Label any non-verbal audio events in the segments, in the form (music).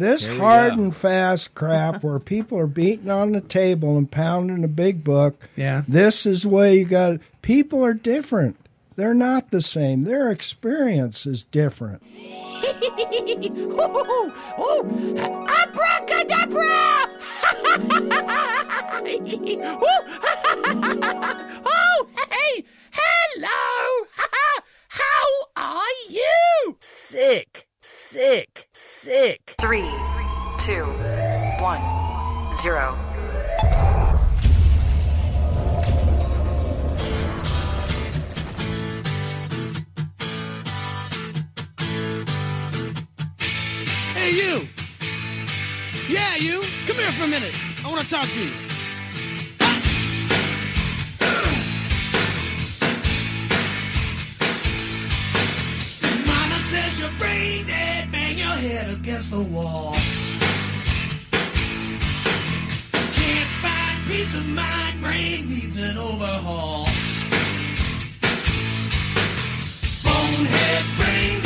This hard go. and fast crap where people are beating on the table and pounding a big book. Yeah. This is the way you got People are different. They're not the same. Their experience is different. (laughs) oh, oh, abracadabra! (laughs) Oh, (laughs) oh, hey, hello! How are you? Sick, sick, sick. Three, two, one, zero. Hey, you! Yeah, you! Come here for a minute. I want to talk to you. Brain dead, bang your head against the wall. Can't find peace of mind, brain needs an overhaul. Bonehead, brain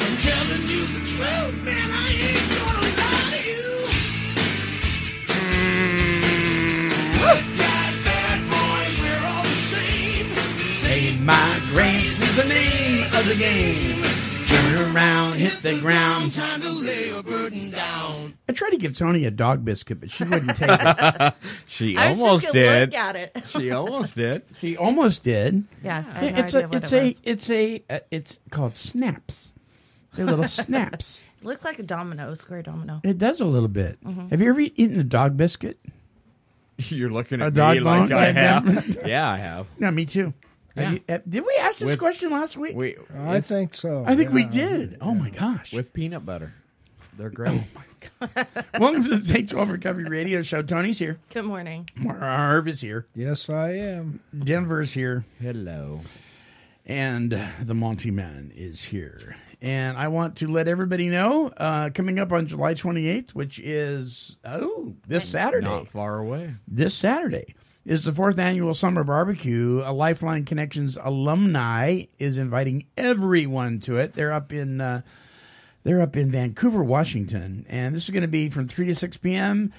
I'm telling you the truth, man. I ain't gonna lie to you. Good guys, bad boys, we're all the same. Save my grace is the name of the game. Turn around, hit the ground. Time to lay your burden down. I tried to give Tony a dog biscuit, but she wouldn't take it. (laughs) She I was almost just gonna did. look at it. She almost did. (laughs) She almost did. Yeah, I had no it's idea a, what it's it a, was. it's a, uh, it's called snaps. They're little (laughs) snaps. It looks like a domino, a square domino. It does a little bit. Mm-hmm. Have you ever eaten a dog biscuit? You're looking at A at dog me like bone? I have. yeah, I have. Yeah, me too. Have Yeah. you- uh, did we ask this With- question last week? We I think so. I think we yeah. did. Oh my gosh. with peanut butter. They're great. Oh my gosh. Welcome to the Take 12 Recovery Radio Show. Tony's here. Good morning. Marv is here. Yes, I am. Denver's here. Hello. and the Monty Man is here. And I want to let everybody know uh, coming up on July 28th, which is, oh, this Saturday. Not far away. This Saturday is the fourth annual summer barbecue. A Lifeline Connections alumni is inviting everyone to it. They're up in. Uh, they're up in Vancouver, Washington, and this is going to be from 3 to 6 p.m.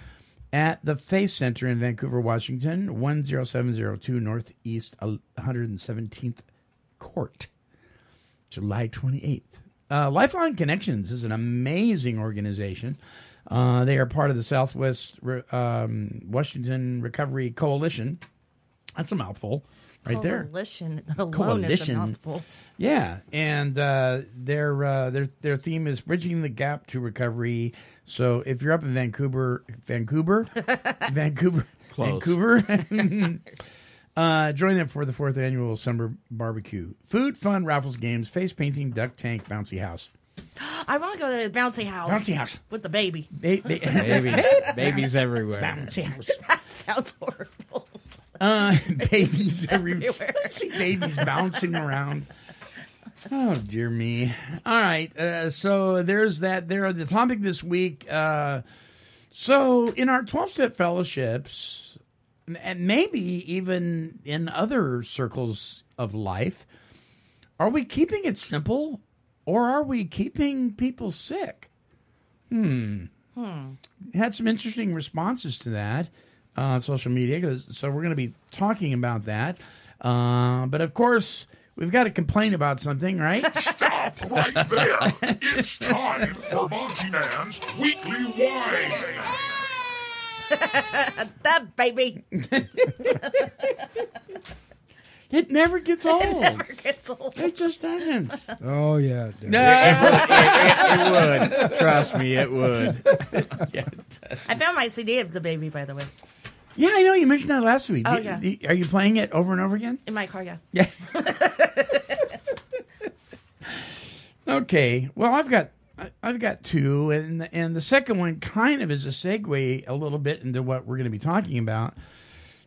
at the Face Center in Vancouver, Washington, 10702 Northeast 117th Court, July 28th. Uh, Lifeline Connections is an amazing organization. Uh, they are part of the Southwest Re- um, Washington Recovery Coalition. That's a mouthful, right there. Coalition alone is a Coalition. mouthful. Yeah, and uh, their uh, their their theme is bridging the gap to recovery. So if you're up in Vancouver, Vancouver, (laughs) Vancouver, Close. Vancouver, (laughs) uh, join them for the fourth annual summer barbecue. Food, fun, raffles, games, face painting, duck tank, bouncy house. I want to go to the bouncy house. Bouncy house. with the baby. They, they, Babies, babies everywhere. bouncy house. (laughs) That sounds horrible. Uh, (laughs) babies everywhere. Everywhere. See babies bouncing around. Oh dear me! All right, uh, so there's that. There, the topic this week. Uh, so in our twelve-step fellowships, and maybe even in other circles of life, are we keeping it simple, or are we keeping people sick? Hmm. Had some interesting responses to that uh, on social media. So we're going to be talking about that. Uh, but of course, we've got to complain about something, right? (laughs) Stop right there. It's time for Monty Man's Weekly Whine. (laughs) That baby (laughs) it never gets old. never gets old. It just doesn't. Oh yeah. it does. it, it would. Trust me, it would. (laughs) yeah, it I found my CD of the baby, by the way. Yeah, I know you mentioned that last week. Oh, Do- yeah. do- Are you playing it over and over again? In my car, yeah. Yeah. (laughs) okay. Well, I've got I- I've got two, and and the second one kind of is a segue a little bit into what we're going to be talking about.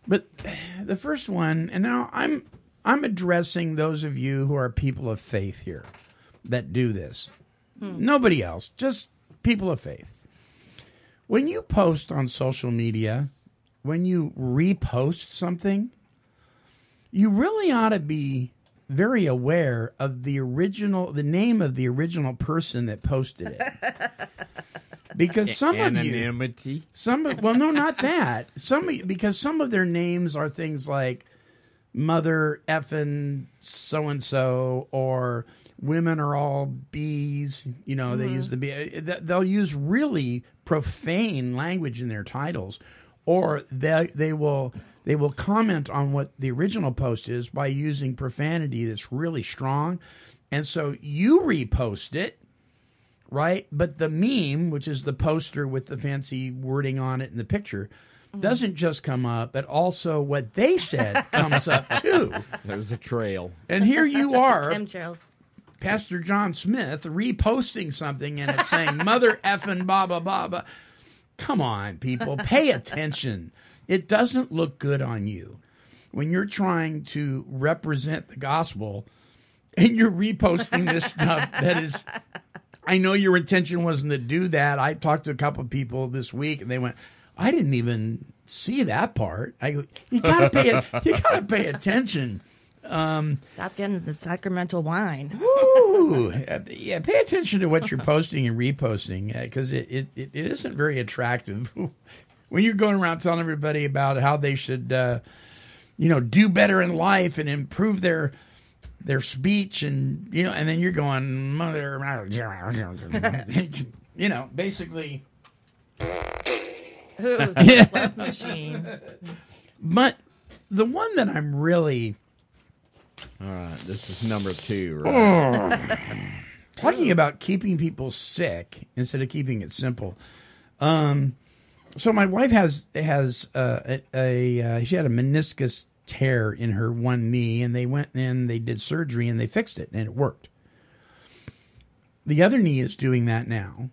But (sighs) the first one, and now I'm I'm addressing those of you who are people of faith here that do this. Hmm. Nobody else, just people of faith. When you post on social media, when you repost something, you really ought to be very aware of the original the name of the original person that posted it (laughs) because some of you Anonymity. some of, well no not that. Some because some of their names are things like mother effing so and so or women are all bees you know they mm-hmm. use the bee. Uh, they'll use really profane language in their titles or they they will they will comment on what the original post is by using profanity that's really strong. And so you repost it right? But the meme, which is the poster with the fancy wording on it in the picture, mm-hmm. doesn't just come up, but also what they said (laughs) comes up too. There's a trail. And here you (laughs) are, Chemtrails. Pastor John Smith, reposting something and it's saying mother effing blah blah blah blah. Come on, people, pay (laughs) attention. It doesn't look good on you when you're trying to represent the gospel and you're reposting this stuff that is I know your intention wasn't to do that. I talked to a couple of people this week and they went, I didn't even see that part. I go, you gotta pay (laughs) you gotta pay attention. Stop getting the sacramental wine. Ooh, (laughs) yeah, pay attention to what you're posting and reposting because it, it, it isn't very attractive. (laughs) when you're going around telling everybody about how they should, uh, you know, do better in life and improve their their speech, and you know, and then you're going mother, (laughs) you know, basically. Ooh, (laughs) love machine. But the one that I'm really All right, this is number two, right? (laughs) talking about keeping people sick instead of keeping it simple. Um, so my wife has has uh, a, a uh, she had a meniscus tear in her one knee, and they went and they did surgery and they fixed it and it worked. The other knee is doing that now,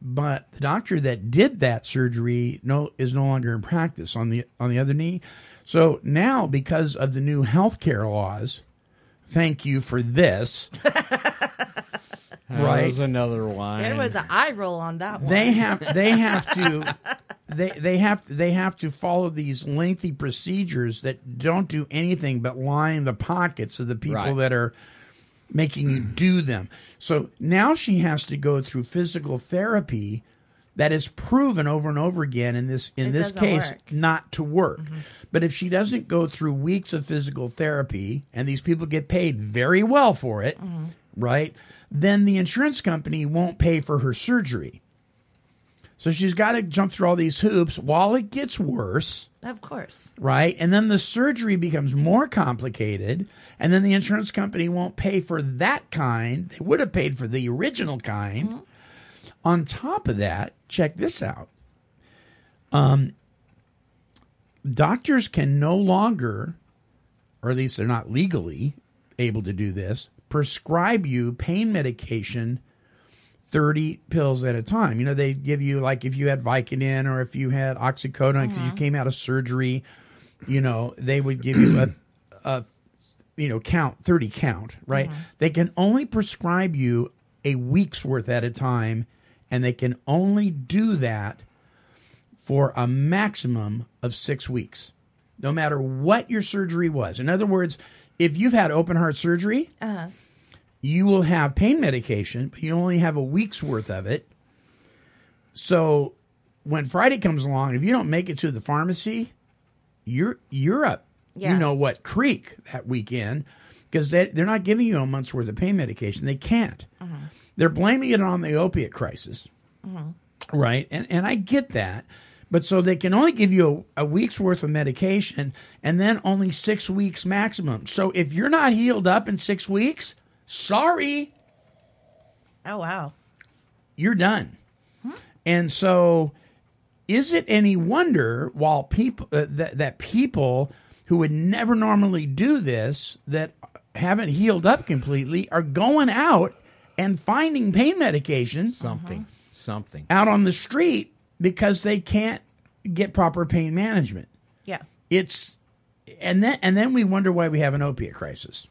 but the doctor that did that surgery no is no longer in practice on the on the other knee. So now, because of the new healthcare laws, thank you for this. (laughs) Right. There's another one. There was an eye roll on that one. they have they have to (laughs) they they have they have to follow these lengthy procedures that don't do anything but line the pockets of the people Right. that are making you do them. So now she has to go through physical therapy that is proven over and over again in this in It this case work. not to work. Mm-hmm. But if she doesn't go through weeks of physical therapy and these people get paid very well for it, mm-hmm. right? Then the insurance company won't pay for her surgery. So she's got to jump through all these hoops while it gets worse Of course. right? And then the surgery becomes more complicated, and then the insurance company won't pay for that kind. They would have paid for the original kind. On top of that, check this out. Um, doctors can no longer, or at least they're not legally able to do this, prescribe you pain medication 30 pills at a time. You know, they give you like if you had Vicodin or if you had oxycodone because you uh-huh. came out of surgery, you know, they would give you a, a you know, count 30 count, right? Uh-huh. They can only prescribe you a week's worth at a time and they can only do that for a maximum of 6 weeks. No matter what your surgery was. In other words, if you've had open heart surgery, uh-huh. You will have pain medication, but you only have a week's worth of it. So when Friday comes along, if you don't make it to the pharmacy, you're you're up. Yeah. You know what creek that weekend because they they're not giving you a month's worth of pain medication. They can't. Uh-huh. They're blaming it on the opiate crisis, uh-huh. right? And and I get that. But so they can only give you a, a week's worth of medication and then only six weeks maximum. So if you're not healed up in six weeks, sorry, Oh wow. you're done. And so is it any wonder while people uh, that, that people who would never normally do this that haven't healed up completely are going out and finding pain medication Something. Something. out on the street because they can't get proper pain management. Yeah. It's and then and then we wonder why we have an opiate crisis.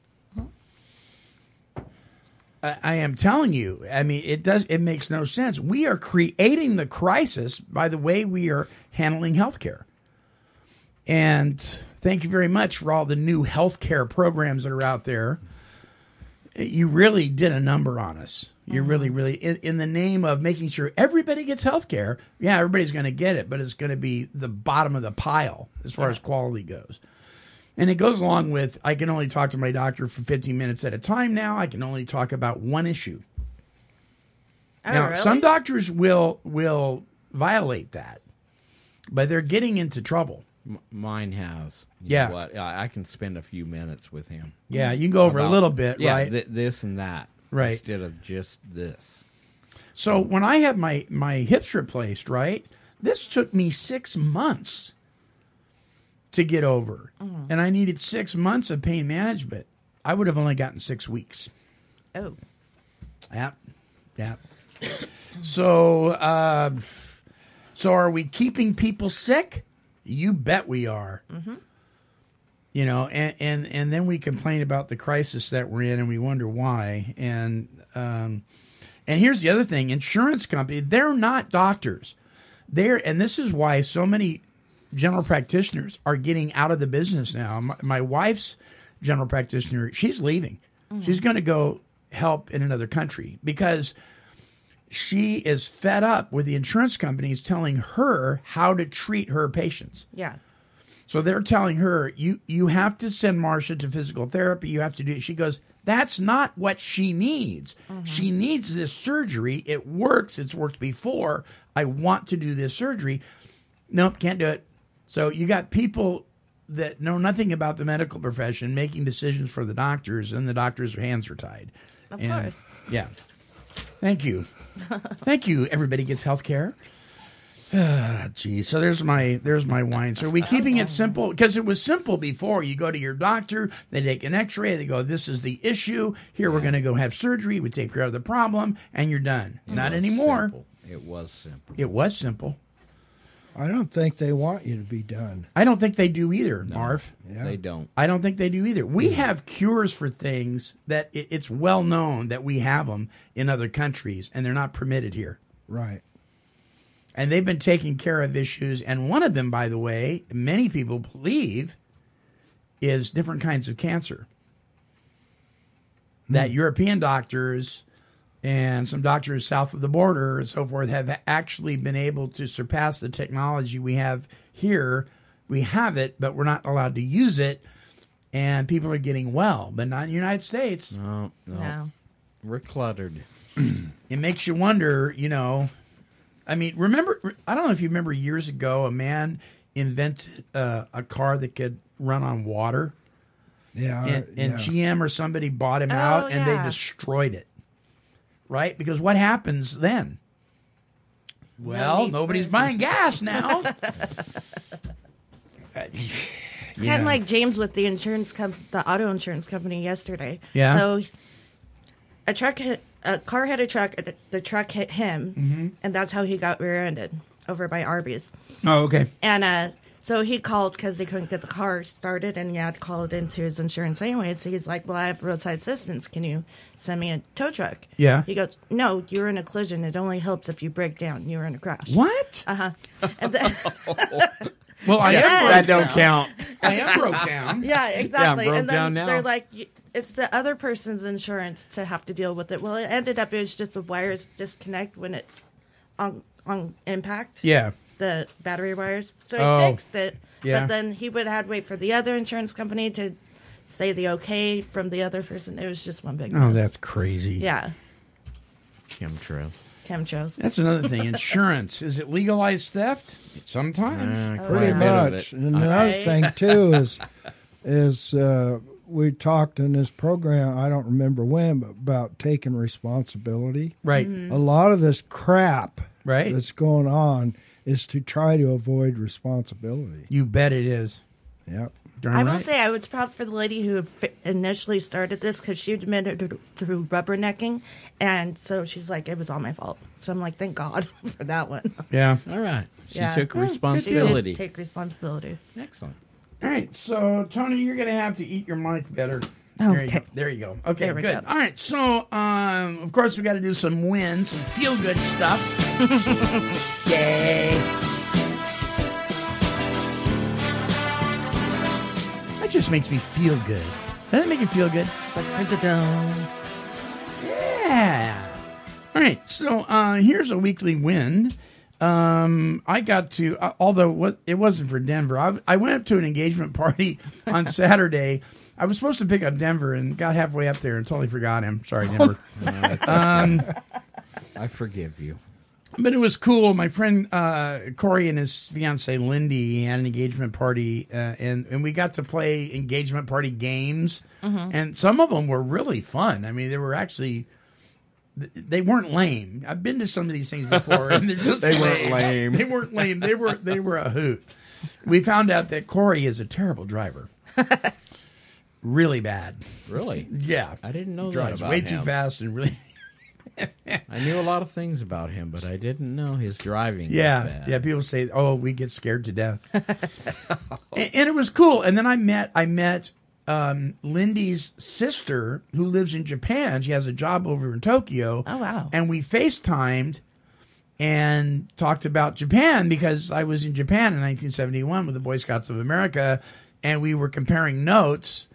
I, am telling you, I mean, it does. It makes no sense. We are creating the crisis by the way we are handling healthcare. And thank you very much for all the new healthcare programs that are out there. You really did a number on us. You really, mm-hmm. really, in, in the name of making sure everybody gets health care, yeah, everybody's going to get it, but it's going to be the bottom of the pile as far as quality goes. And it goes along with I can only talk to my doctor for 15 minutes at a time now. I can only talk about one issue. Oh, now, really? some doctors will will violate that, but they're getting into trouble. M- mine has. You Yeah. know what? I, I can spend a few minutes with him. Yeah, you can go over a little bit, yeah, right? thi- this and that. Right. Instead of just this. So when I had my my hips replaced, right, this took me six months to get over, and I needed six months of pain management. I would have only gotten six weeks. Oh. Yep, yep. so, uh, so are we keeping people sick? You bet we are. You know, and, and and then we complain about the crisis that we're in, and we wonder why. And um, and here's the other thing: insurance company, they're not doctors. They're and this is why so many general practitioners are getting out of the business now. My, my wife's general practitioner, she's leaving. Mm-hmm. She's going to go help in another country because she is fed up with the insurance companies telling her how to treat her patients. Yeah. So they're telling her, you you have to send Marcia to physical therapy. You have to do. She goes, that's not what she needs. Mm-hmm. She needs this surgery. It works. It's worked before. I want to do this surgery. Nope, can't do it. So you got people that know nothing about the medical profession making decisions for the doctors, and the doctors' hands are tied. Of And- course. Yeah. Thank you. (laughs) Thank you. Everybody gets health care. Ah, (sighs) Geez, so there's my there's my whine. So are we keeping it simple? Because it was simple before. You go to your doctor, they take an X-ray, they go, "This is the issue. Here we're going to go have surgery. We take care of the problem, and you're done." It Not was anymore. simple. It was simple. It was simple. I don't think they want you to be done. I don't think they do either, Marv. Yeah. They don't. I don't think they do either. We have cures for things that it, it's well known that we have them in other countries, and they're not permitted here. Right. And they've been taking care of issues. And one of them, by the way, many people believe is different kinds of cancer. That hmm. European doctors and some doctors south of the border and so forth have actually been able to surpass the technology we have here. We have it, but we're not allowed to use it. And people are getting well, but not in the United States. No, no. No. We're cluttered. it makes you wonder, you know. I mean, remember? I don't know if you remember years ago, a man invented uh, a car that could run on water, Yeah. and, and yeah. GM or somebody bought him Oh, out, and they destroyed it. Right? Because what happens then? Well, need nobody's for- buying gas now. (laughs) It's kind of like James with the insurance com- the auto insurance company yesterday. Yeah. So a truck hit a car hit a truck. and The truck hit him, Mm-hmm. and that's how he got rear-ended over by Arby's. oh, okay. And uh, so he called because they couldn't get the car started, and he had to call it into his insurance anyway. So he's like, "Well, I have roadside assistance. Can you send me a tow truck?" Yeah. He goes, "No, you're in a collision. It only helps if you break down. You're in a crash." What? (laughs) Uh huh. Then, (laughs) Well, I am Yeah. broke That don't down. count. (laughs) I am broke down. yeah, exactly. broke and then down now. they're like, "It's the other person's insurance to have to deal with it." Well, it ended up it was just the wires disconnect when it's on on impact. Yeah. The battery wires. So he Oh, fixed it. yeah. But then he would have had to wait for the other insurance company to say the okay from the other person. It was just one big Oh, that's crazy. Yeah. Chemtrails. Chemtrails. That's another thing. (laughs) Insurance. Is it legalized theft? Sometimes. Uh, Pretty a bit of much. it. And another Right. thing too (laughs) is is uh, we talked in this program. I don't remember when, but about taking responsibility. Right. A lot of this crap Right. that's going on is to try to avoid responsibility. You bet it is. Yep. Darn I will right. say I was proud for the lady who initially started this because she admitted it through rubbernecking, and so she's like, "It was all my fault." So I'm like, "Thank God (laughs) for that one." Yeah. All right. She Yeah. took She did responsibility. take responsibility. Excellent. All right, so Tony, you're going to have to eat your mic better. There you Okay. go. There you go. Okay, There we good. go. All right, so um, of course we got to do some wins, some feel good stuff. (laughs) Yay! That just makes me feel good. Doesn't it make you feel good? It's like, dun-dun-dun. Yeah. All right. So uh, here's a weekly win. Um, I got to, uh, although what it wasn't for Denver. I, I went up to an engagement (laughs) party on Saturday. I was supposed to pick up Denver and got halfway up there and totally forgot him. Sorry, Denver. (laughs) um, I forgive you. But it was cool. My friend uh, Corey and his fiance Lindy had an engagement party, uh, and and we got to play engagement party games, and some of them were really fun. I mean, they were actually. They weren't lame. I've been to some of these things before, and they're just (laughs) They weren't lame. They weren't lame. They were they were a hoot. We found out that Corey is a terrible driver. (laughs) really bad. Really? Yeah, I didn't know that drives about way too fast and really. I knew a lot of things about him, but I didn't know his driving. was Yeah, bad. yeah. People say, "Oh, we get scared to death," (laughs) and, and it was cool. And then I met, I met um, Lindy's sister who lives in Japan. She has a job over in Tokyo. Oh, wow. And we FaceTimed and talked about Japan because I was in Japan in 1971 with the Boy Scouts of America, and we were comparing notes.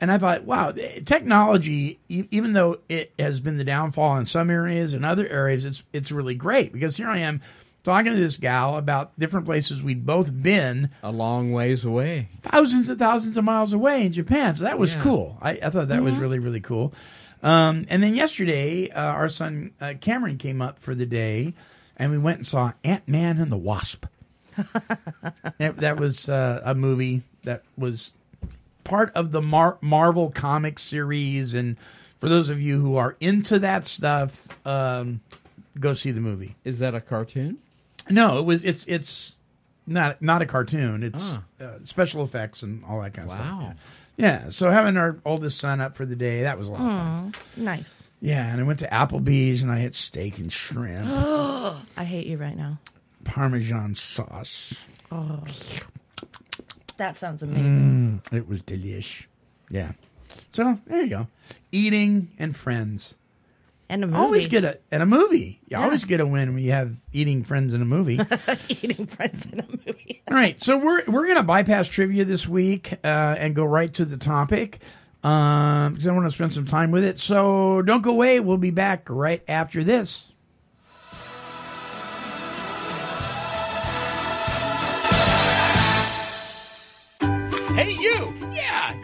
And I thought, wow, technology, even though it has been the downfall in some areas and other areas, it's it's really great because here I am talking to this gal about different places we'd both been A long ways away. thousands and thousands of miles away in Japan. So that was Yeah. cool. I, I thought that was really, really cool. Um, and then yesterday, uh, our son uh, Cameron came up for the day, and we went and saw Ant Man and the Wasp. (laughs) that, that was uh, a movie that was part of the Mar- Marvel comic series. And for those of you who are into that stuff, um, go see the movie. Is that a cartoon? No, it was. It's it's not not a cartoon. It's Ah. uh, special effects and all that kind of stuff. Wow. Yeah. So having our oldest son up for the day, that was a lot of fun. Nice. Yeah, and I went to Applebee's and I had steak and shrimp, (gasps) I hate you right now. Parmesan sauce. That sounds amazing. It was delish. Yeah. So there you go. Eating and friends. And a movie. Always get a and a movie. You always get a win when you have eating friends in a movie. (laughs) eating friends in a movie. (laughs) All right, so we're we're gonna bypass trivia this week uh, and go right to the topic um, because I want to spend some time with it. So don't go away. We'll be back right after this.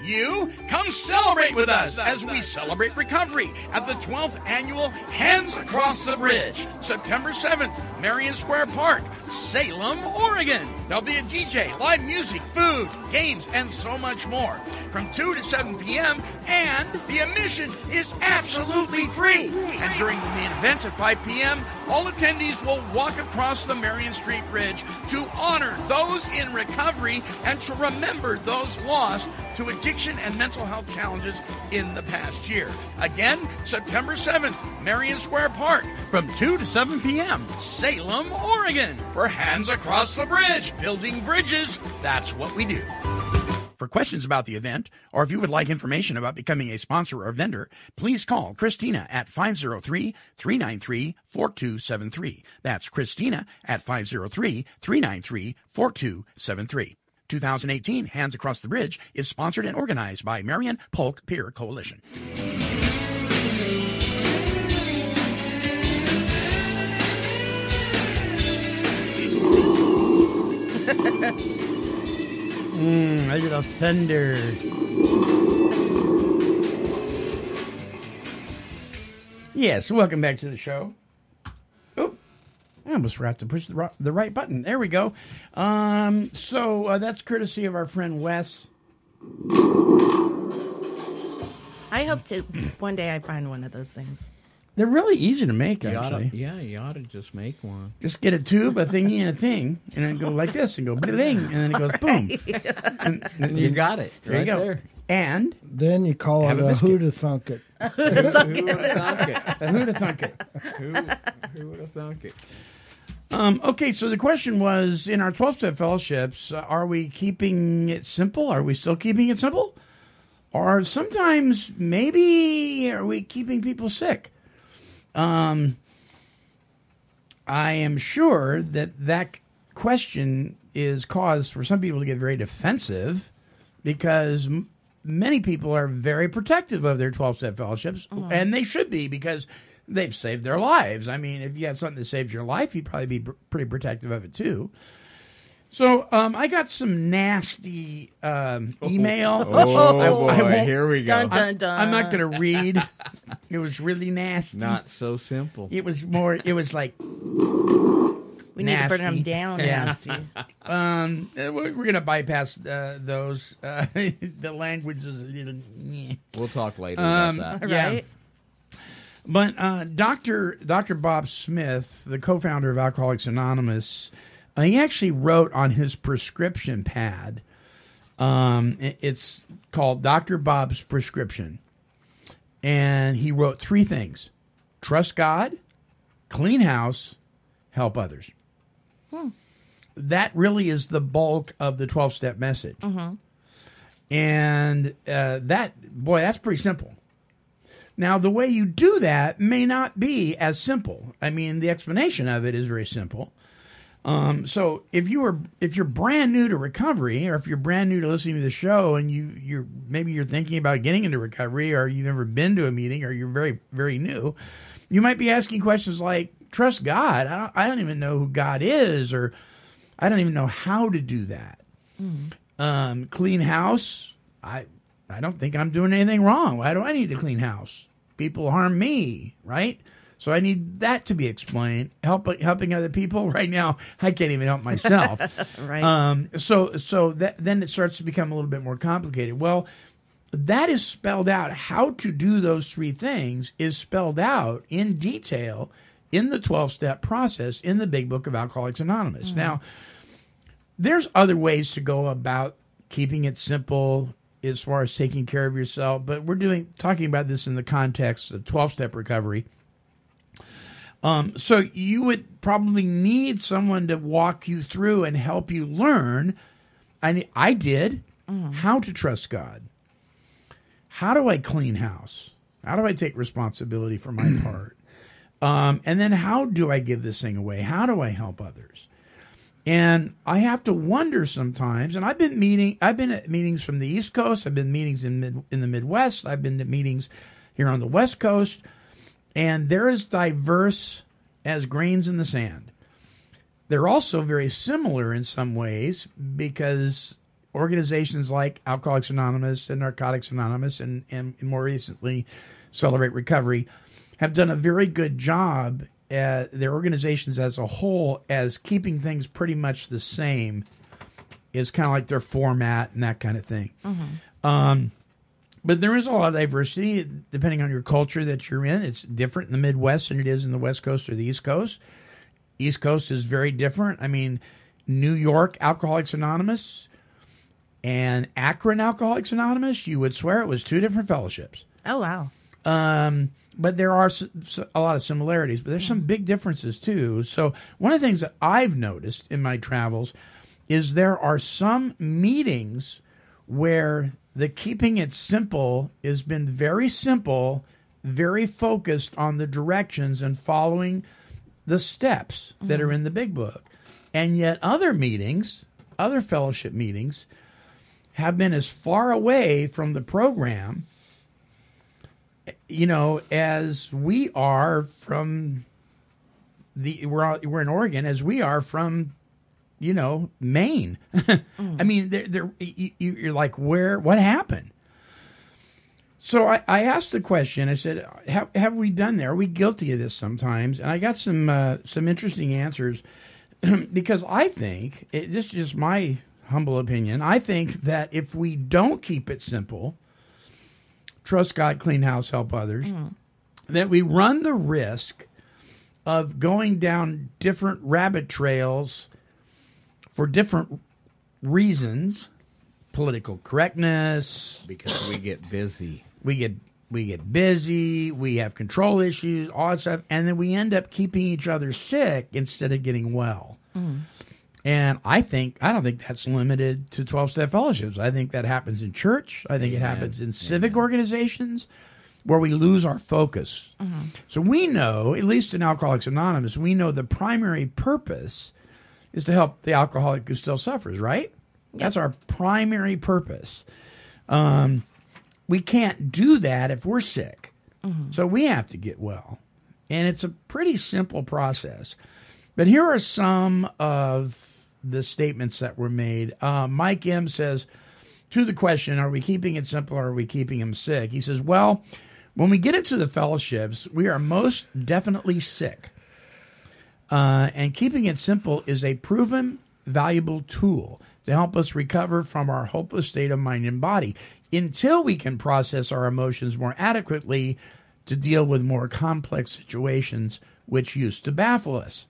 You! Come celebrate with us as we celebrate recovery at the 12th annual Hands Across the Bridge, September 7th, Marion Square Park, Salem, Oregon. There'll be a DJ, live music, food, games, and so much more from 2 to 7 p.m. And the admission is absolutely free. And during the main event at 5 p.m., all attendees will walk across the Marion Street Bridge to honor those in recovery and to remember those lost to addiction and mental health challenges in the past year. Again, September 7th, Marion Square Park from 2 to 7 p.m., Salem, Oregon. For Hands Across the Bridge, building bridges, that's what we do. For questions about the event, or if you would like information about becoming a sponsor or vendor, please call Christina at 503 393 4273. That's Christina at 503 393 4273. 2018 Hands Across the Bridge is sponsored and organized by Marion Polk Peer Coalition. Mmm, a little thunder. Yes, welcome back to the show. I almost forgot to push the, ro- the right button. There we go. Um, so uh, that's courtesy of our friend Wes. I hope to one day I find one of those things. They're really easy to make, You actually. oughta, yeah, you ought to just make one. Just get a tube, a thingy, and a thing, and then go like this, and go bling, and then it goes boom. (laughs) And, And you got it. There right you go. There. And Then you call Have it a a biscuit. (laughs) who to thunk it. Who would have thunk it? who'd have thunk it? Who, who would have thunk it? Um, okay, so the question was in our 12 step fellowships, uh, are we keeping it simple? Are we still keeping it simple? Or sometimes maybe are we keeping people sick? Um, I am sure that that question is cause for some people to get very defensive because m- many people are very protective of their 12 step fellowships, and they should be because they've saved their lives. I mean, if you had something that saved your life, you'd probably be pr- pretty protective of it too. So um, I got some nasty um, email. Oh, I- I boy, won't- here we go. Dun, dun, dun. I'm not going to read. (laughs) It was really nasty. Not so simple. It was more. It was like We need to burn nasty. them down. Nasty. (laughs) um, uh, we're, we're gonna bypass uh, those. Uh, (laughs) the language is a little. meh. We'll talk later Um, about that. yeah. But uh, Doctor Doctor Bob Smith, the co-founder of Alcoholics Anonymous, uh, he actually wrote on his prescription pad. Um, it's called Doctor Bob's Prescription, and he wrote three things: trust God, clean house, help others. That really is the bulk of the twelve-step message, and uh, that boy, that's pretty simple. Now, the way you do that may not be as simple. I mean, the explanation of it is very simple. Um, so if you are if you're brand new to recovery, or if you're brand new to listening to the show, and you you're maybe you're thinking about getting into recovery, or you've never been to a meeting, or you're very very new, you might be asking questions like, "Trust God? I don't I don't even know who God is, or I don't even know how to do that." Um, clean house. I I don't think I'm doing anything wrong. Why do I need to clean house? People harm me, right? So I need that to be explained. Help helping other people (laughs) right now. I can't even help myself. (laughs) Right. Um, so so that then it starts to become a little bit more complicated. Well, that is spelled out. How to do those three things is spelled out in detail in the 12 step process in the big book of Alcoholics Anonymous. Now, there's other ways to go about keeping it simple as far as taking care of yourself, but we're doing talking about this in the context of 12 step recovery. Um, so you would probably need someone to walk you through and help you learn. I I did how to trust God. How do I clean house? How do I take responsibility for my (clears throat) part? Um, and then how do I give this thing away? How do I help others? And I have to wonder sometimes. And I've been meeting. I've been at meetings from the East Coast. I've been meetings in mid, in the Midwest. I've been to meetings here on the West Coast, and they're as diverse as grains in the sand. They're also very similar in some ways because organizations like Alcoholics Anonymous and Narcotics Anonymous, and, and more recently, Celebrate Recovery, have done a very good job at their organizations as a whole as keeping things pretty much the same is kind of like their format and that kind of thing. Um, but there is a lot of diversity depending on your culture that you're in. It's different in the Midwest than it is in the West Coast or the East Coast. East Coast is very different. I mean, New York Alcoholics Anonymous and Akron Alcoholics Anonymous, you would swear it was two different fellowships. Oh wow. Um, but there are a lot of similarities, but there's some big differences too. So one of the things that I've noticed in my travels is there are some meetings where the keeping it simple has been very simple, very focused on the directions and following the steps that are in the big book. And yet other meetings, other fellowship meetings have been as far away from the program you know, as we are from the we're we're in Oregon as we are from you know Maine. (laughs) I mean, they're, they're, you, you're like, where? What happened? So I, I asked the question. I said, have, "Have we done there? Are we guilty of this sometimes?" And I got some uh, some interesting answers (clears throat) because I think it, this is just my humble opinion. I think that if we don't keep it simple, trust God, clean house, help others, mm. that we run the risk of going down different rabbit trails for different reasons political correctness. Because we get busy. we get we get busy we have control issues all that stuff and then we end up keeping each other sick instead of getting well mm. And i think i don't think that's limited to 12 step fellowships. I think that happens in church. I think it happens in civic organizations where we lose our focus. So we know at least in alcoholics anonymous we know the primary purpose is to help the alcoholic who still suffers right? That's our primary purpose. Um, we can't do that if we're sick. So we have to get well. And it's a pretty simple process. But here are some of the statements that were made. Uh, Mike M says, to the question, are we keeping it simple or are we keeping him sick? He says, well, when we get into the fellowships, we are most definitely sick. Uh, and keeping it simple is a proven, valuable tool to help us recover from our hopeless state of mind and body until we can process our emotions more adequately to deal with more complex situations which used to baffle us.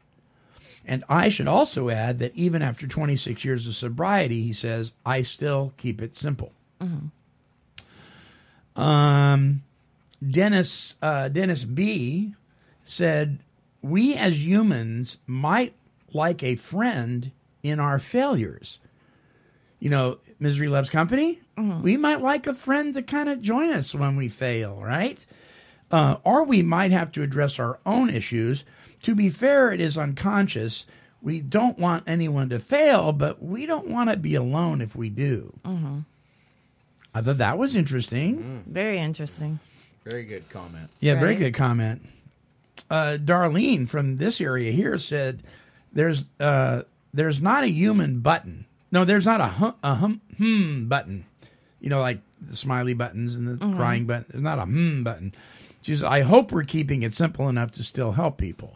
And I should also add that even after 26 years of sobriety, he says, I still keep it simple. Um, Dennis uh, Dennis B said, "We as humans might like a friend in our failures. You know, misery loves company. We might like a friend to kind of join us when we fail, right? Uh, or we might have to address our own issues. To be fair, it is unconscious. We don't want anyone to fail, but we don't want to be alone if we do." I thought that was interesting. Very interesting. Very good comment. Yeah, very good comment. Uh, Darlene from this area here said, "There's uh, there's not a human button. No, there's not a hum, a hum hmm button. You know, like the smiley buttons and the crying button. There's not a hmm button." She says, "I hope we're keeping it simple enough to still help people."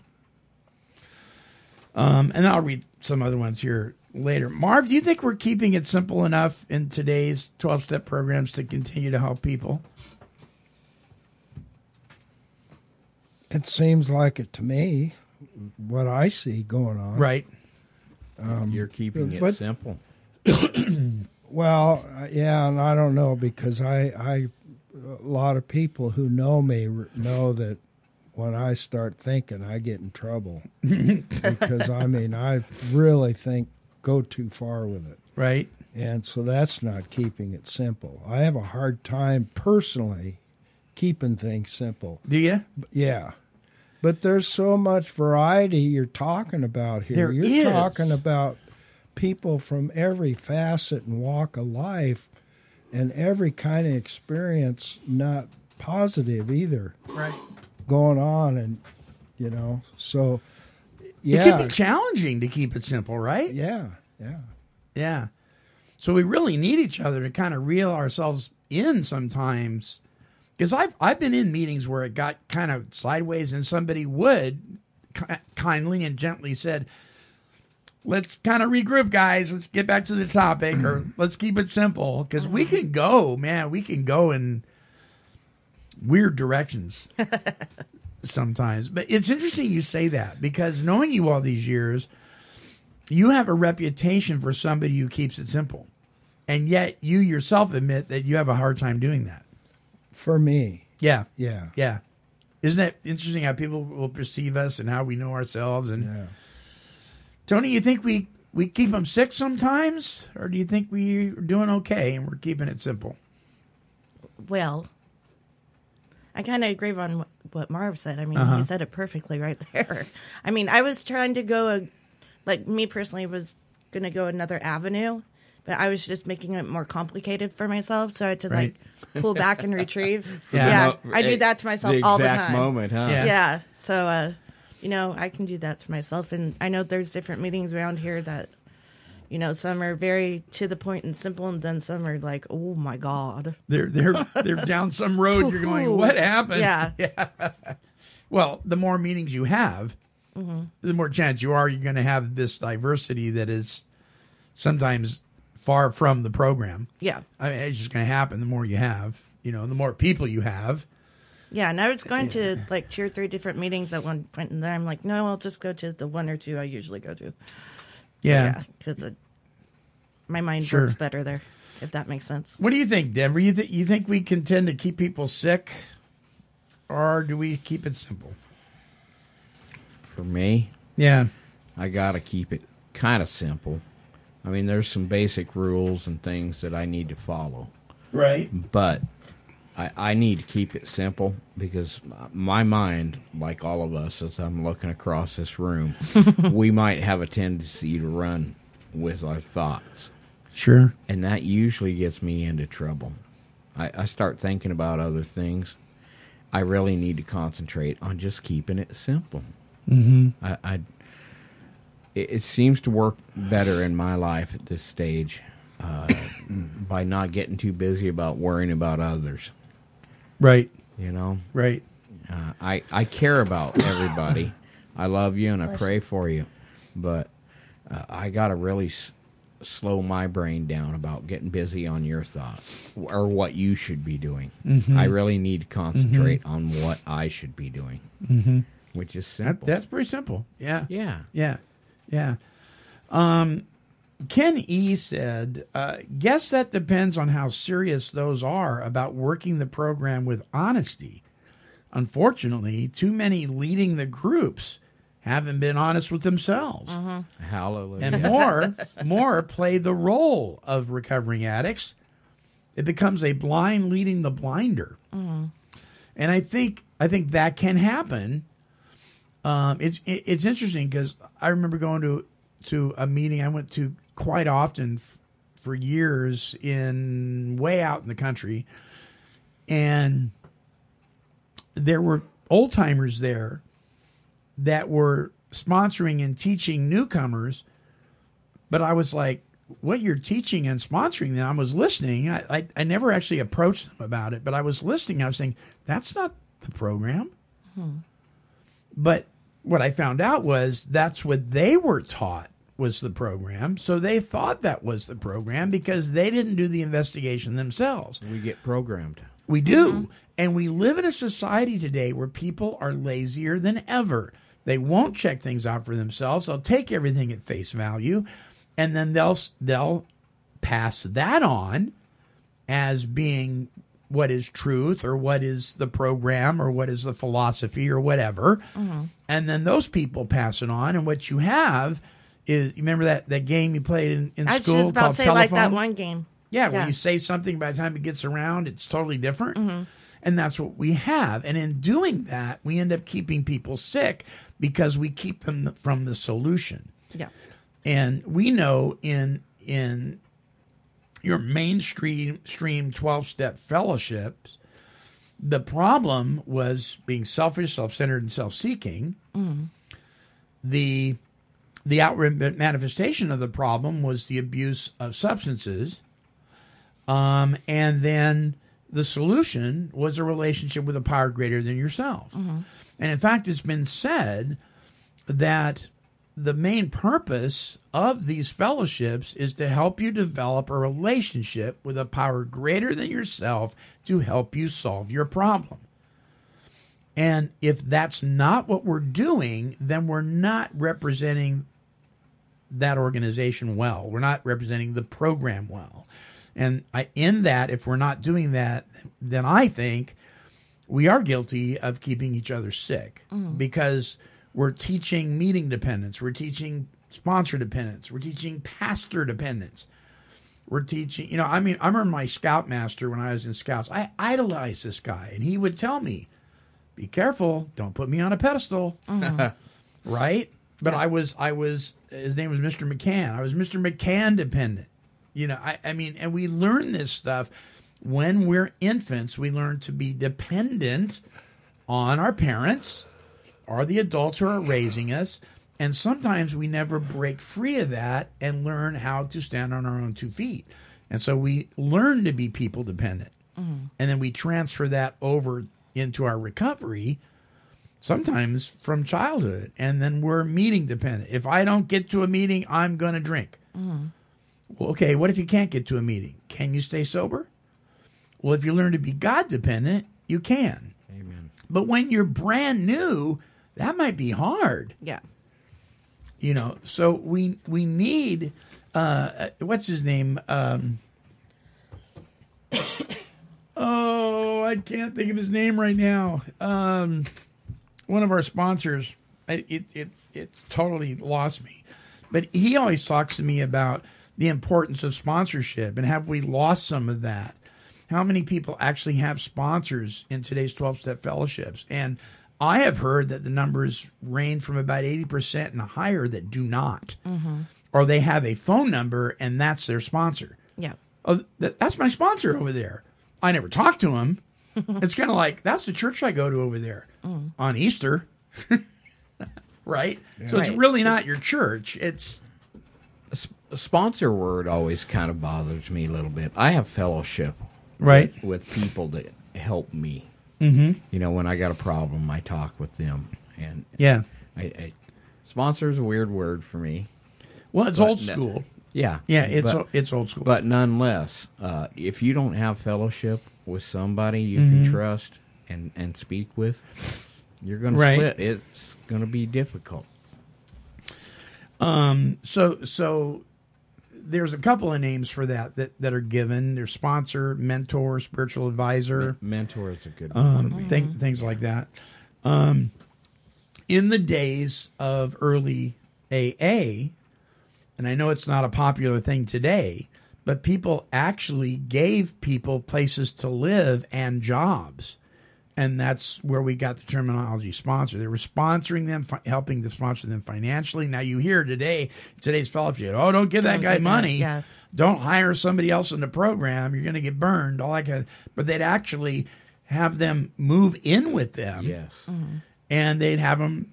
Um, and I'll read some other ones here later. Marv, do you think we're keeping it simple enough in today's 12 step programs to continue to help people? It seems like it to me, what I see going on. Right. You're keeping it but- simple. (clears throat) Well, uh, yeah, and I don't know because I, I, a lot of people who know me know that when I start thinking, I get in trouble (laughs) because I mean I really think go too far with it, Right. and so that's not keeping it simple. I have a hard time personally keeping things simple. Do you? Yeah. But there's so much variety you're talking about here. There you're is. talking about people from every facet and walk of life and every kind of experience, not positive either, Right. Going on. And, you know, so, It yeah. can be challenging to keep it simple, right? yeah. Yeah. Yeah. So we really need each other to kind of reel ourselves in sometimes. Because I've I've been in meetings where it got kind of sideways, and somebody would ki- kindly and gently said, "Let's kind of regroup, guys. Let's get back to the topic, or (clears throat) let's keep it simple." Because we can go, man. We can go in weird directions (laughs) sometimes. But it's interesting you say that because knowing you all these years, you have a reputation for somebody who keeps it simple. And yet you yourself admit that you have a hard time doing that. For me. Yeah. Yeah. Yeah. Isn't that interesting how people will perceive us and how we know ourselves? And Yeah. Tony, you think we, we keep them sick sometimes? Or do you think we're doing okay and we're keeping it simple? Well, I kind of agree on what, what Marv said. I mean, Uh-huh. he said it perfectly (laughs) right there. I mean, I was trying to go, a, like me personally, was going to go another avenue, but I was just making it more complicated for myself. So I had to Right. like (laughs) pull back and retrieve. (laughs) Yeah. yeah, I do that to myself the all the time. moment, huh? Yeah. Yeah. So, uh, you know, I can do that to myself. And I know there's different meetings around here that, you know, some are very to the point and simple, and then some are like, oh my God. They're they're they're down some road. You're going, what happened? Yeah. (laughs) yeah. Well, the more meetings you have, Mm-hmm. the more chance you are you're going to have this diversity that is sometimes far from the program. Yeah. I mean, it's just going to happen. The more you have, you know, the more people you have, Yeah, and I was going to like two or three different meetings at one point, and then I'm like, no, I'll just go to the one or two I usually go to. Yeah. because my mind Sure. works better there, if that makes sense. What do you think, Denver? You, th- you think we can tend to keep people sick, or do we keep it simple? For me, Yeah. I got to keep it kind of simple. I mean, there's some basic rules and things that I need to follow. Right. But I, I need to keep it simple because my mind, like all of us, as I'm looking across this room, (laughs) we might have a tendency to run with our thoughts. Sure. And that usually gets me into trouble. I, I start thinking about other things. I really need to concentrate on just keeping it simple. Mhm. I, I it, it seems to work better in my life at this stage uh, by not getting too busy about worrying about others. Right. You know. Right. Uh, I I care about everybody. I love you and I pray for you, but uh, I got to really s- slow my brain down about getting busy on your thoughts or what you should be doing. Mhm. I really need to concentrate on what I should be doing, Mhm. which is That, simple. that's pretty simple. Yeah. Yeah. Yeah. Yeah. Um, Ken E said, uh, guess that depends on how serious those are about working the program with honesty. Unfortunately, too many leading the groups haven't been honest with themselves. Hallelujah. And more, more play the role of recovering addicts. It becomes a blind leading the blinder. And I think I think that can happen. Um, it's it, it's interesting because I remember going to to a meeting I went to quite often f- for years in way out in the country, and there were old timers there that were sponsoring and teaching newcomers. But I was like, what you're teaching and sponsoring them, I was listening. I, I, I never actually approached them about it, but I was listening. I was saying, that's not the program. Hmm. But what I found out was that's what they were taught was the program. So they thought that was the program because they didn't do the investigation themselves. we get programmed. We do. Mm-hmm. And we live in a society today where people are lazier than ever. They won't check things out for themselves. They'll take everything at face value and then they'll they'll pass that on as being what is truth or what is the program or what is the philosophy or whatever. Mm-hmm. And then those people pass it on and what you have is you remember that, that game you played in, in I was school just about called to say like that telephone? one game. Yeah, when you say something, by the time it gets around, it's totally different. Mm-hmm. And that's what we have. And in doing that, we end up keeping people sick because we keep them from the solution. Yeah. And we know in in your mainstream stream 12 step fellowships, the problem was being selfish, self centered, and self seeking. The the outward manifestation of the problem was the abuse of substances. Um, and then the solution was a relationship with a power greater than yourself. And in fact, it's been said that the main purpose of these fellowships is to help you develop a relationship with a power greater than yourself to help you solve your problem. And if that's not what we're doing, then we're not representing that organization well. We're not representing the program well. And I, in that, if we're not doing that, then I think we are guilty of keeping each other sick mm-hmm. because we're teaching meeting dependence, we're teaching sponsor dependence, we're teaching pastor dependence. We're teaching, you know, I mean, I remember my scoutmaster when I was in scouts. I idolized this guy, and he would tell me, "Be careful, don't put me on a pedestal." Mm-hmm. (laughs) right? But I was, I was, his name was Mr. McCann. I was Mr. McCann dependent. You know, I, I mean, and we learn this stuff when we're infants. We learn to be dependent on our parents or the adults who are raising us. And sometimes we never break free of that and learn how to stand on our own two feet. And so we learn to be people dependent. Mm-hmm. And then we transfer that over into our recovery sometimes from childhood and then we're meeting dependent if i don't get to a meeting i'm going to drink well okay what if you can't get to a meeting can you stay sober well if you learn to be god dependent you can Amen. But when you're brand new, that might be hard. Yeah. You know, so we we need uh what's his name? Um (coughs) Oh, I can't think of his name right now. Um one of our sponsors. It it it, it totally lost me. But he always talks to me about the importance of sponsorship and have we lost some of that? How many people actually have sponsors in today's 12 step fellowships? And I have heard that the numbers range from about 80% and higher that do not. Mhm. Or they have a phone number and that's their sponsor. Yeah. Oh, that, that's my sponsor over there. I never talk to him. (laughs) it's kind of like that's the church I go to over there Mm. on Easter, (laughs) right? So it's really not your church. It's A sponsor word always kind of bothers me a little bit. I have fellowship, Right. with, with people that help me. Mhm. You know, when I got a problem, I talk with them, and Yeah. I, I sponsor is a weird word for me. Well, it's But old no- school. yeah, Yeah, it's but- o- it's old school. But nonetheless, uh, if you don't have fellowship with somebody you Mhm. can trust and and speak with, you're going Right. to split. It's going to be difficult. Um. So so there's a couple of names for that that that are given. There's sponsor, mentor, spiritual advisor. Mentor is a good um, one. thing, things like that. Um, in the days of early AA, and I know it's not a popular thing today, but people actually gave people places to live and jobs. And that's where we got the terminology sponsor. They were sponsoring them, fi- helping to sponsor them financially. Now you hear today, today's fellowship, oh, don't give that Don't guy do that, money. yeah. Don't hire somebody else in the program. You're going to get burned. All that kind of, but they'd actually have them move in with them Yes. Mm-hmm. and they'd have them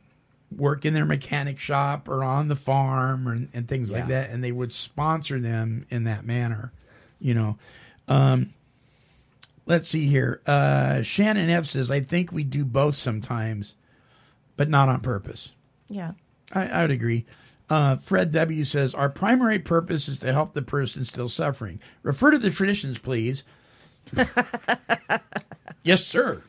work in their mechanic shop or on the farm or, and things like that and they would sponsor them in that manner you know um, let's see here uh, shannon f says i think we do both sometimes but not on purpose Yeah. I, I would agree. Uh, Fred W says our primary purpose is to help the person still suffering. Refer to the traditions, please. (laughs) yes, sir.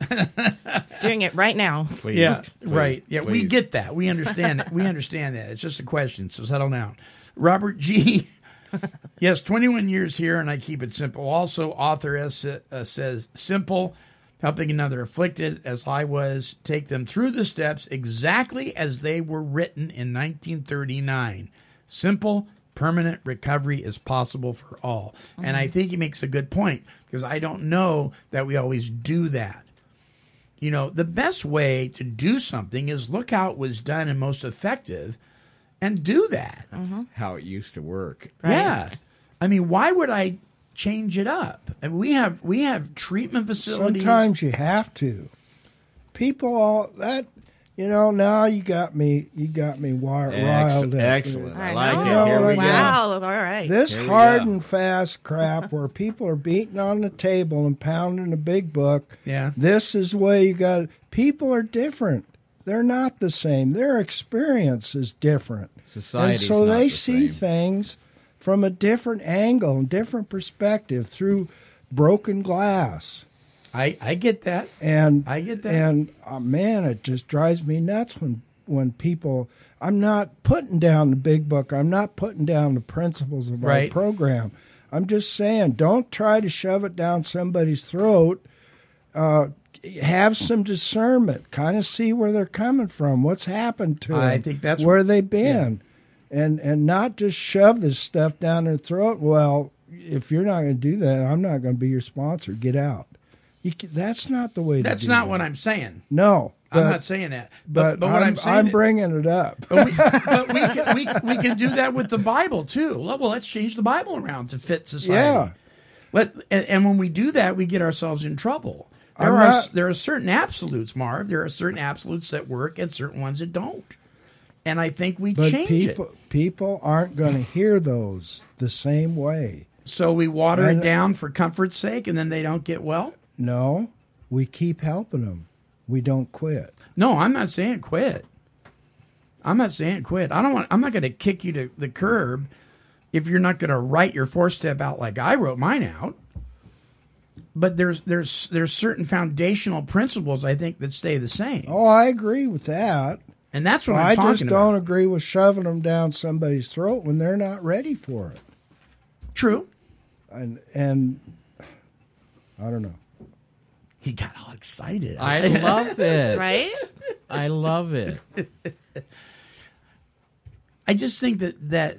(laughs) Doing it right now. yeah, right. Yeah, we get that. We understand. it. We (laughs) understand that. It's just a question. So settle down. Robert G. (laughs) yes, 21 years here, and I keep it simple. Also, Arthur S uh, says simple, helping another afflicted, as I was, take them through the steps exactly as they were written in 1939. Simple, permanent recovery is possible for all. And I think he makes a good point because I don't know that we always do that. You know, the best way to do something is look how it was done and most effective and do that. Mm-hmm. How it used to work. Yeah. I mean, why would I change it up? And we have we have treatment facilities. Sometimes you have to. People all that you know. Now you got me. You got me wi- riled up. excellent. I I like it. Know Here we go. Wow. All right. This Here we hard go. and fast crap where people are beating on the table and pounding a big book. Yeah. This is the way you got. People are different. They're not the same. Their experience is different. Society's and so not they the see same. things from a different angle and different perspective through broken glass. I I get that. And I get that. And uh, man, it just drives me nuts when when people. I'm not putting down the big book. I'm not putting down the principles of Right. our program. I'm just saying, don't try to shove it down somebody's throat. Uh, have some discernment. Kind of see where they're coming from. What's happened to them? I think that's- where they've been, and and not just shove this stuff down their throat. Well, if you're not going to do that, I'm not going to be your sponsor. Get out. You, that's not the way. That's to do not that. what I'm saying. No, I'm not saying that. But But, but, what I'm, I'm, saying I'm bringing it up. but we, (laughs) but we, can, we, we can do that with the Bible too. Well, let's change the Bible around to fit society. Yeah. Let, and, and when we do that, we get ourselves in trouble. There I'm are not- there are certain absolutes, Marv. There are certain absolutes that work and certain ones that don't. And I think we But change people it. people aren't going to hear those the same way. So we water And- it down for comfort's sake, and then they don't get well. No, we keep helping them. We don't quit. No, I'm not saying quit. I'm not saying quit. I don't want. I'm not going to kick you to the curb if you're not going to write your four step out like I wrote mine out. but there's there's there's certain foundational principles I think that stay the same. Oh, I agree with that. And that's what I I'm talking about. I just don't agree with shoving them down somebody's throat when they're not ready for it. True. And and I don't know. He got all excited. I love (laughs) it. Right? I love it. I just think that that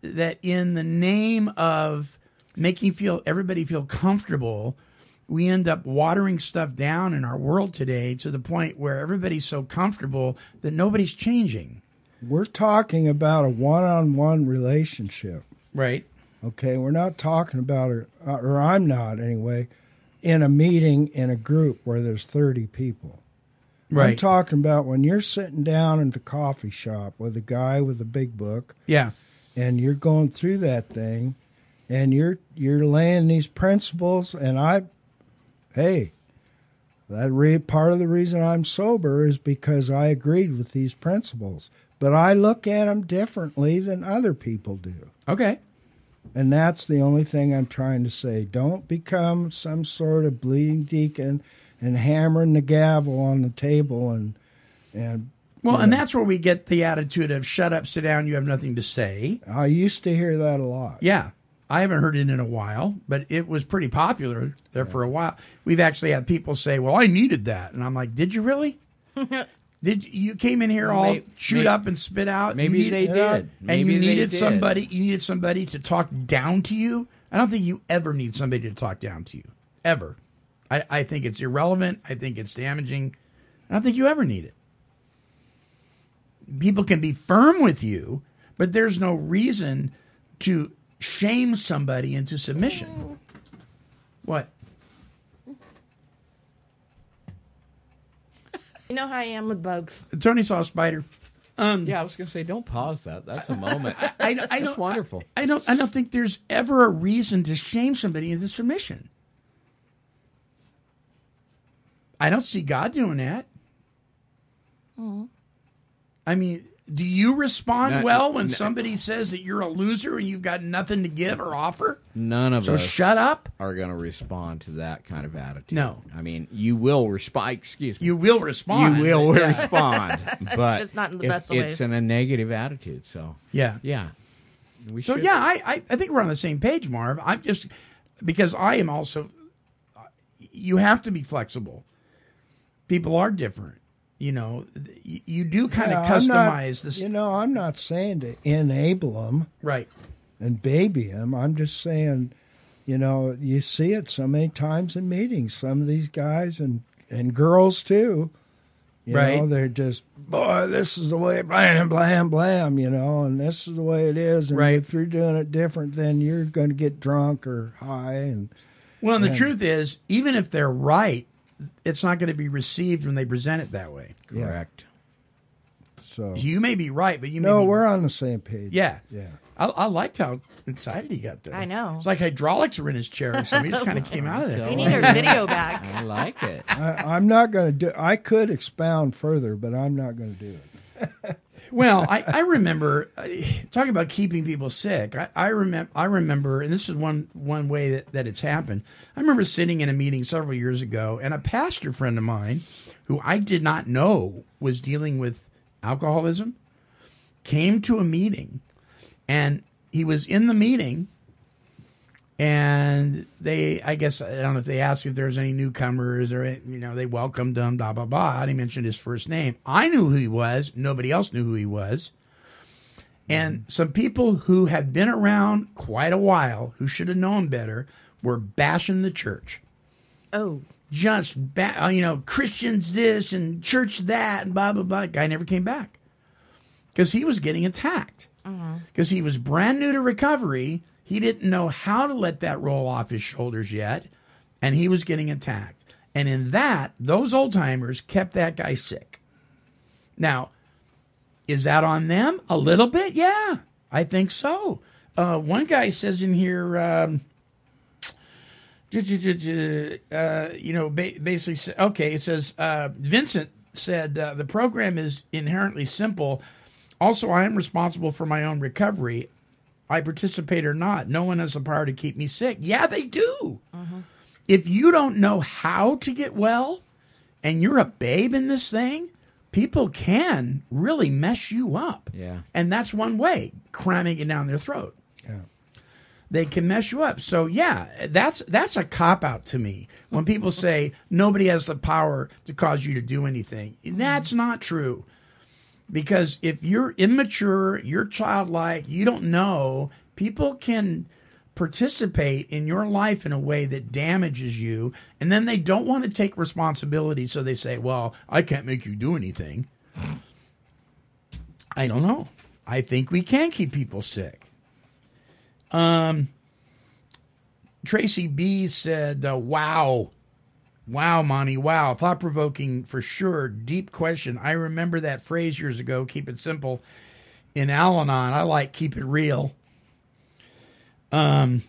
that in the name of making feel everybody feel comfortable, we end up watering stuff down in our world today to the point where everybody's so comfortable that nobody's changing. We're talking about a one-on-one relationship. Right. Okay, we're not talking about it, or I'm not anyway, in a meeting in a group where there's 30 people. I'm Right. talking about when you're sitting down in the coffee shop with a guy with a big book Yeah. and you're going through that thing and you're you're laying these principles and I hey that re- part of the reason I'm sober is because I agreed with these principles but I look at them differently than other people do Okay. And that's the only thing I'm trying to say don't become some sort of bleeding deacon and hammering the gavel on the table and and Well, and that's where we get the attitude of shut up, sit down, you have nothing to say. I used to hear that a lot Yeah. I haven't heard it in a while, but it was pretty popular there for a while. We've actually had people say, "Well, I needed that," and I'm like, "Did you really? (laughs) did you, you came in here all may- chewed may- up and spit out? You maybe they did. and Maybe you they needed did. somebody. You needed somebody to talk down to you. I don't think you ever need somebody to talk down to you ever. I, I think it's irrelevant. I think it's damaging. I don't think you ever need it. People can be firm with you, but there's no reason to shame somebody into submission. What? You know how I am with bugs. Tony saw a spider. Um, Yeah, I was gonna say, don't pause that. That's a moment. I, I That's don't. wonderful. I don't. I don't think there's ever a reason to shame somebody into submission. I don't see God doing that. I mean, do you respond No, well when no. somebody says that you're a loser and you've got nothing to give or offer? None of So us shut up. are going to respond to that kind of attitude. No. I mean, you will respond. Excuse me. You will respond. You will yeah. respond, (laughs) but Just not in the it's, best of it's ways. in a negative attitude. So Yeah. yeah, we So should. yeah, I, I I think we're on the same page, Marv. I'm just because I am also. You have to be flexible. People are different. You know, you, you do kind of Yeah, not- customize this. You know, I'm not saying to enable them right. and baby them. I'm just saying, you know, you see it so many times in meetings. Some of these guys and and girls too. You Right. know, they're just boy, this is the way blam blam blam. You know, and this is the way it is. And Right. if you're doing it different, then you're going to get drunk or high. And Well, and the truth is, even if they're right, it's not going to be received when they present it that way. correct. so You may be right, but you may no, be, we're on the same page. yeah. yeah. I, I liked how excited he got there. I know. It's like hydraulics were in his chair, so he just kind of (laughs) came out of there. We need our video back. I like it. I, I'm not going to do. I could expound further, but I'm not going to do it. (laughs) Well, I, I remember uh, talking about keeping people sick. I, I remember, I remember, and this is one one way that, that it's happened. I remember sitting in a meeting several years ago, and a pastor friend of mine, who I did not know was dealing with alcoholism, came to a meeting, and he was in the meeting, and they, I guess, I don't know if they asked if there's any newcomers or, you know, they welcomed him, blah, blah, blah. And he mentioned his first name. I knew who he was. Nobody else knew who he was. And some people who had been around quite a while, who should have known better, were bashing the church. Oh, Just, ba- uh, you know, Christians this and church that and blah, blah, blah. Guy never came back because he was getting attacked because he was brand new to recovery. He didn't know how to let that roll off his shoulders yet, and he was getting attacked. And in that, those old timers kept that guy sick. Now, is that on them? A little bit, yeah, I think so. Uh, one guy says in here, um, uh, you know, basically, okay, it says uh, Vincent said uh, the program is inherently simple. Also, I am responsible for my own recovery. I participate or not. No one has the power to keep me sick. Yeah, they do. Mm-hmm. if you don't know how to get well and you're a babe in this thing, people can really mess you up. Yeah. And that's one way, cramming it down their throat. Yeah. They can mess you up. So yeah, that's that's a cop out to me. When people say nobody has the power to cause you to do anything. That's not true. Because if you're immature, you're childlike, you don't know, people can participate in your life in a way that damages you and then they don't want to take responsibility so they say, "Well, I can't make you do anything." I don't know. I think we can keep people sick. Um, Tracy B said, uh, "Wow, wow, Monty, wow, thought provoking for sure. Deep question. I remember that phrase years ago. Keep it simple. In Al-Anon, I like keep it real. Um,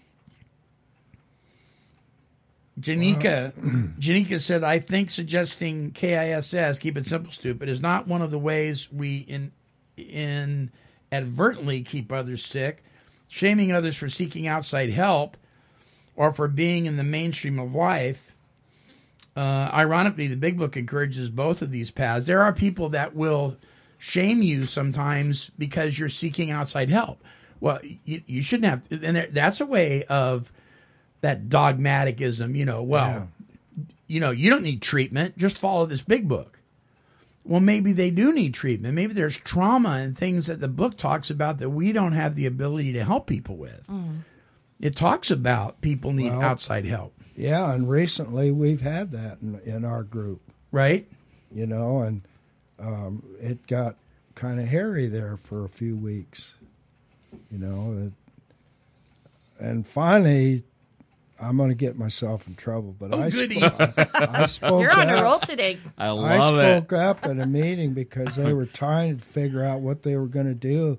Janika, (clears throat) Janika said, I think suggesting KISS, keep it simple, stupid, is not one of the ways we in inadvertently keep others sick. Shaming others for seeking outside help or for being in the mainstream of life. Uh, ironically, the Big Book encourages both of these paths. There are people that will shame you sometimes because you're seeking outside help. Well, you, you shouldn't have, and there, that's a way of that dogmatism. You know, well, you know, you don't need treatment. Just follow this Big Book. Well, maybe they do need treatment. Maybe there's trauma and things that the book talks about that we don't have the ability to help people with. It talks about people need Well- outside help, Yeah, and recently we've had that in, in our group, right? you know, and um, it got kind of hairy there for a few weeks, you know. It, and finally, I'm going to get myself in trouble, but Oh, I, goody. sp- I spoke You're on a up. roll today. I I love it. spoke up at a meeting because they were trying to figure out what they were going to do,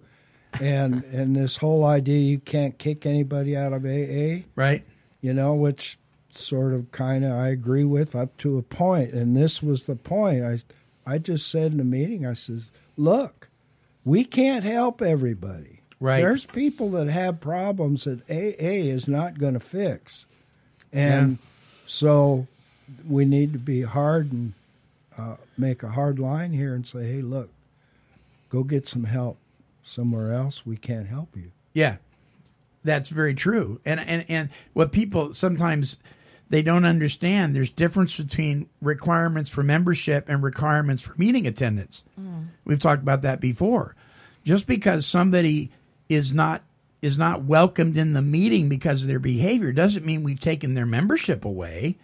and and this whole idea you can't kick anybody out of AA, Right? you know, which sort of kind of I agree with up to a point, and this was the point. I I just said in the meeting, I says, look, we can't help everybody. Right. There's people that have problems that AA is not going to fix, and so we need to be hard and uh, make a hard line here and say, hey, look, go get some help somewhere else. We can't help you. Yeah, that's very true. And and and what people sometimes they don't understand there's difference between requirements for membership and requirements for meeting attendance. We've talked about that before. Just because somebody is not is not welcomed in the meeting because of their behavior doesn't mean we've taken their membership away.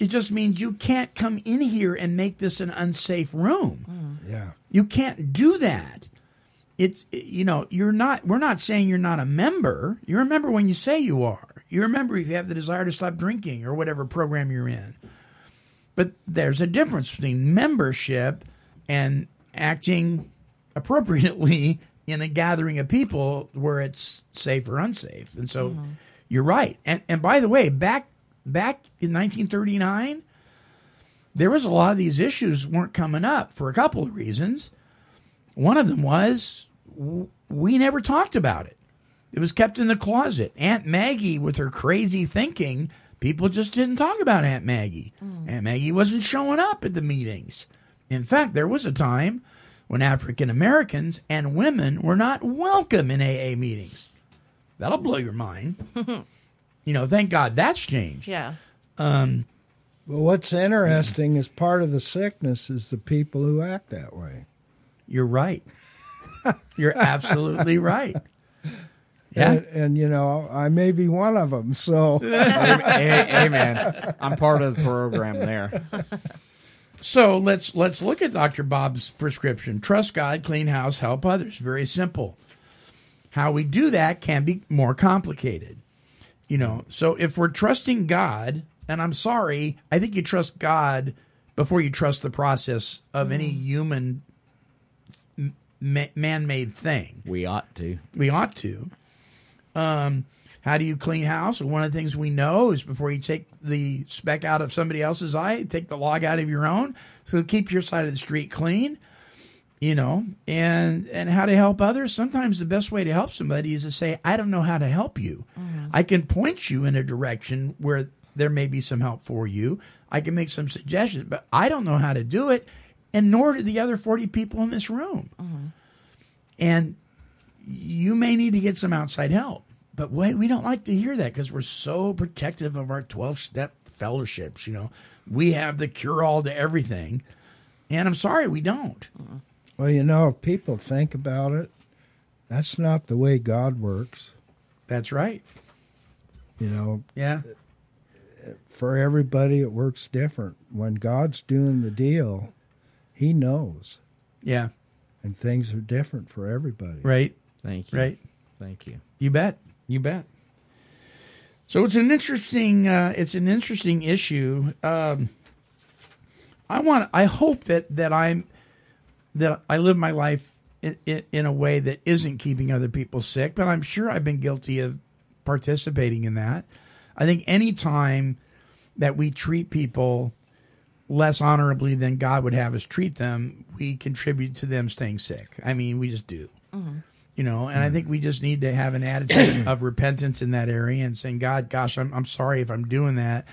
It just means you can't come in here and make this an unsafe room. Mm. Yeah. You can't do that. It's you know you're not. We're not saying you're not a member. You're a member when you say you are. You're a member if you have the desire to stop drinking or whatever program you're in. But there's a difference between membership and acting appropriately in a gathering of people where it's safe or unsafe. And so mm-hmm. you're right. And and by the way, back back in 1939, there was a lot of these issues weren't coming up for a couple of reasons. One of them was we never talked about it. It was kept in the closet. Aunt Maggie, with her crazy thinking, people just didn't talk about Aunt Maggie. Aunt Maggie wasn't showing up at the meetings. In fact, there was a time when African Americans and women were not welcome in AA meetings. That'll blow your mind. (laughs) you know, thank God that's changed. Yeah. Um, But what's interesting is part of the sickness is the people who act that way. You're right. (laughs) You're absolutely right. Yeah. And, and you know, I may be one of them. So (laughs) amen. I'm part of the program there. So let's let's look at Dr. Bob's prescription. Trust God, clean house, help others. Very simple. How we do that can be more complicated. You know, so if we're trusting God, and I'm sorry, I think you trust God before you trust the process of any mm-hmm. human man-made thing. We ought to. We ought to. Um, how do you clean house? One of the things we know is before you take the speck out of somebody else's eye, take the log out of your own. So keep your side of the street clean. You know, and and how to help others. Sometimes the best way to help somebody is to say, "I don't know how to help you. I can point you in a direction where there may be some help for you. I can make some suggestions, but I don't know how to do it, and nor do the other 40 people in this room. And you may need to get some outside help. But we, we don't like to hear that because we're so protective of our 12 step fellowships. You know, we have the cure all to everything. And I'm sorry, we don't. Well, you know, if people think about it, that's not the way God works. That's right. You know, Yeah. for everybody, it works different. When God's doing the deal, He knows, Yeah. and things are different for everybody. Right. Thank you. Right. Thank you. You bet. You bet. So it's an interesting. Uh, it's an interesting issue. Um, I want. I hope that that I'm that I live my life in, in, in a way that isn't keeping other people sick. But I'm sure I've been guilty of participating in that. I think any time that we treat people less honorably than God would have us treat them, we contribute to them staying sick. I mean, we just do you know and i hmm. think we just need to have an attitude of repentance in that area and saying god gosh I'm, I'm sorry if i'm doing that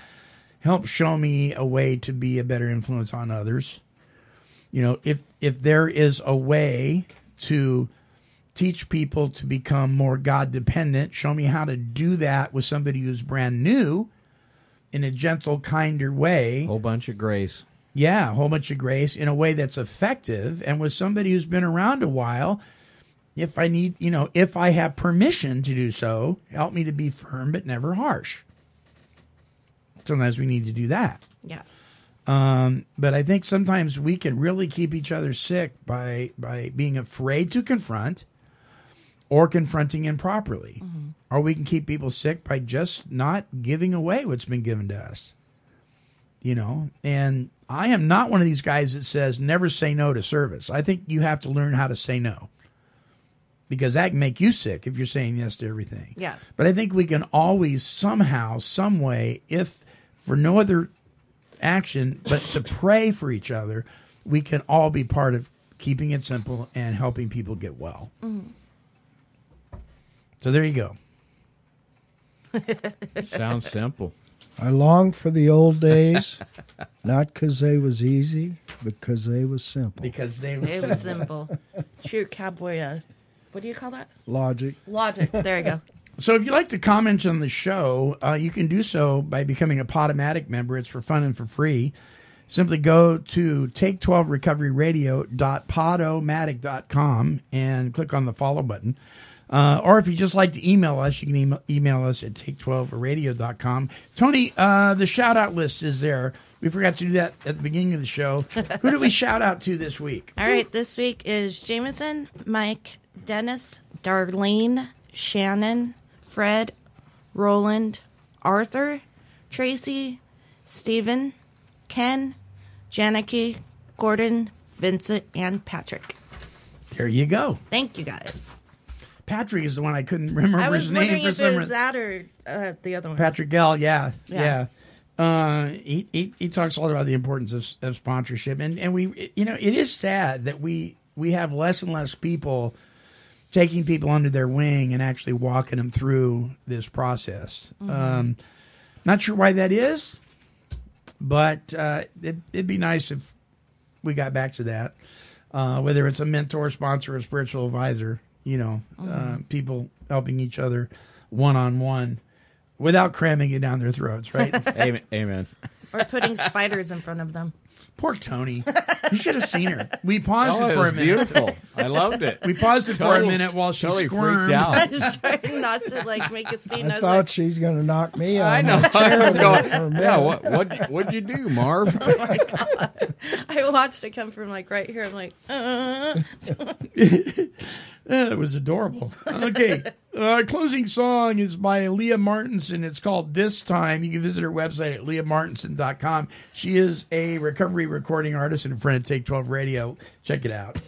help show me a way to be a better influence on others you know if if there is a way to teach people to become more god dependent show me how to do that with somebody who's brand new in a gentle kinder way Whole bunch of grace. yeah, a whole bunch of grace in a way that's effective. And with somebody who's been around a while, if I need, you know, if I have permission to do so, help me to be firm but never harsh. Sometimes we need to do that. Yeah. Um, but I think sometimes we can really keep each other sick by by being afraid to confront or confronting improperly. Or we can keep people sick by just not giving away what's been given to us. You know, and I am not one of these guys that says never say no to service. I think you have to learn how to say no. Because that can make you sick if you're saying yes to everything. Yeah. But I think we can always somehow, some way, if for no other action but to pray for each other, we can all be part of keeping it simple and helping people get well. Mm-hmm. So there you go. (laughs) Sounds simple. I long for the old days, (laughs) not because they was easy, because they was simple. Because they It was simple. True cowboy. Uh, What do you call that? Logic. Logic. There you go. (laughs) So if you'd like to comment on the show, uh, you can do so by becoming a Podomatic member. It's for fun and for free. Simply go to take12recoveryradio.podomatic.com and click on the follow button. Uh, or if you just like to email us, you can email, email us at take12radio.com. Tony, uh, the shout out list is there. We forgot to do that at the beginning of the show. (laughs) Who do we shout out to this week? All right. This week is Jameson, Mike, Dennis, Darlene, Shannon, Fred, Roland, Arthur, Tracy, Stephen, Ken, Janicky, Gordon, Vincent, and Patrick. There you go. Thank you guys. Patrick is the one I couldn't remember I was his name wondering for if some it was reason. that or uh, the other one. Patrick Gell, yeah, yeah. Yeah. Uh, he, he he talks a lot about the importance of, of sponsorship, and and we, you know, it is sad that we we have less and less people taking people under their wing and actually walking them through this process. Um, not sure why that is, but uh, it, it'd be nice if we got back to that. Uh, whether it's a mentor, sponsor, or spiritual advisor, you know, uh, people helping each other one on one without cramming it down their throats, right? (laughs) Amen. Amen. or putting spiders in front of them. Poor Tony. You should have seen her. We paused Oh, it it for was a minute. beautiful. I loved it. We paused it for a Total- minute while she totally squirmed. freaked out. I was trying not to like make it seem. I I was thought like, she's going to knock me out. I know. my chair I'm going, for a minute. yeah. What what what'd you do, Marv? (laughs) Oh my god. I watched it come from like right here. I'm like, uh. (laughs) Yeah, it was adorable. Okay. Our closing song is by Leah Martinson. It's called This Time. You can visit her website at leahmartinson.com. She is a recovery recording artist and a friend of Take 12 Radio. Check it out.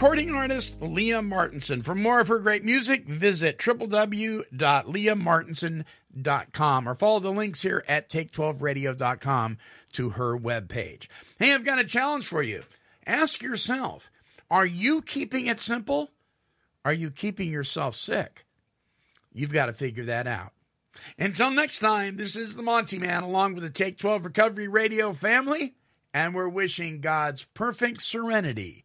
Recording artist Leah Martinson. For more of her great music, visit www.leahmartinson.com or follow the links here at take12radio.com to her webpage. Hey, I've got a challenge for you. Ask yourself, are you keeping it simple? Are you keeping yourself sick? You've got to figure that out. Until next time, this is the Monty Man along with the Take 12 Recovery Radio family, and we're wishing God's perfect serenity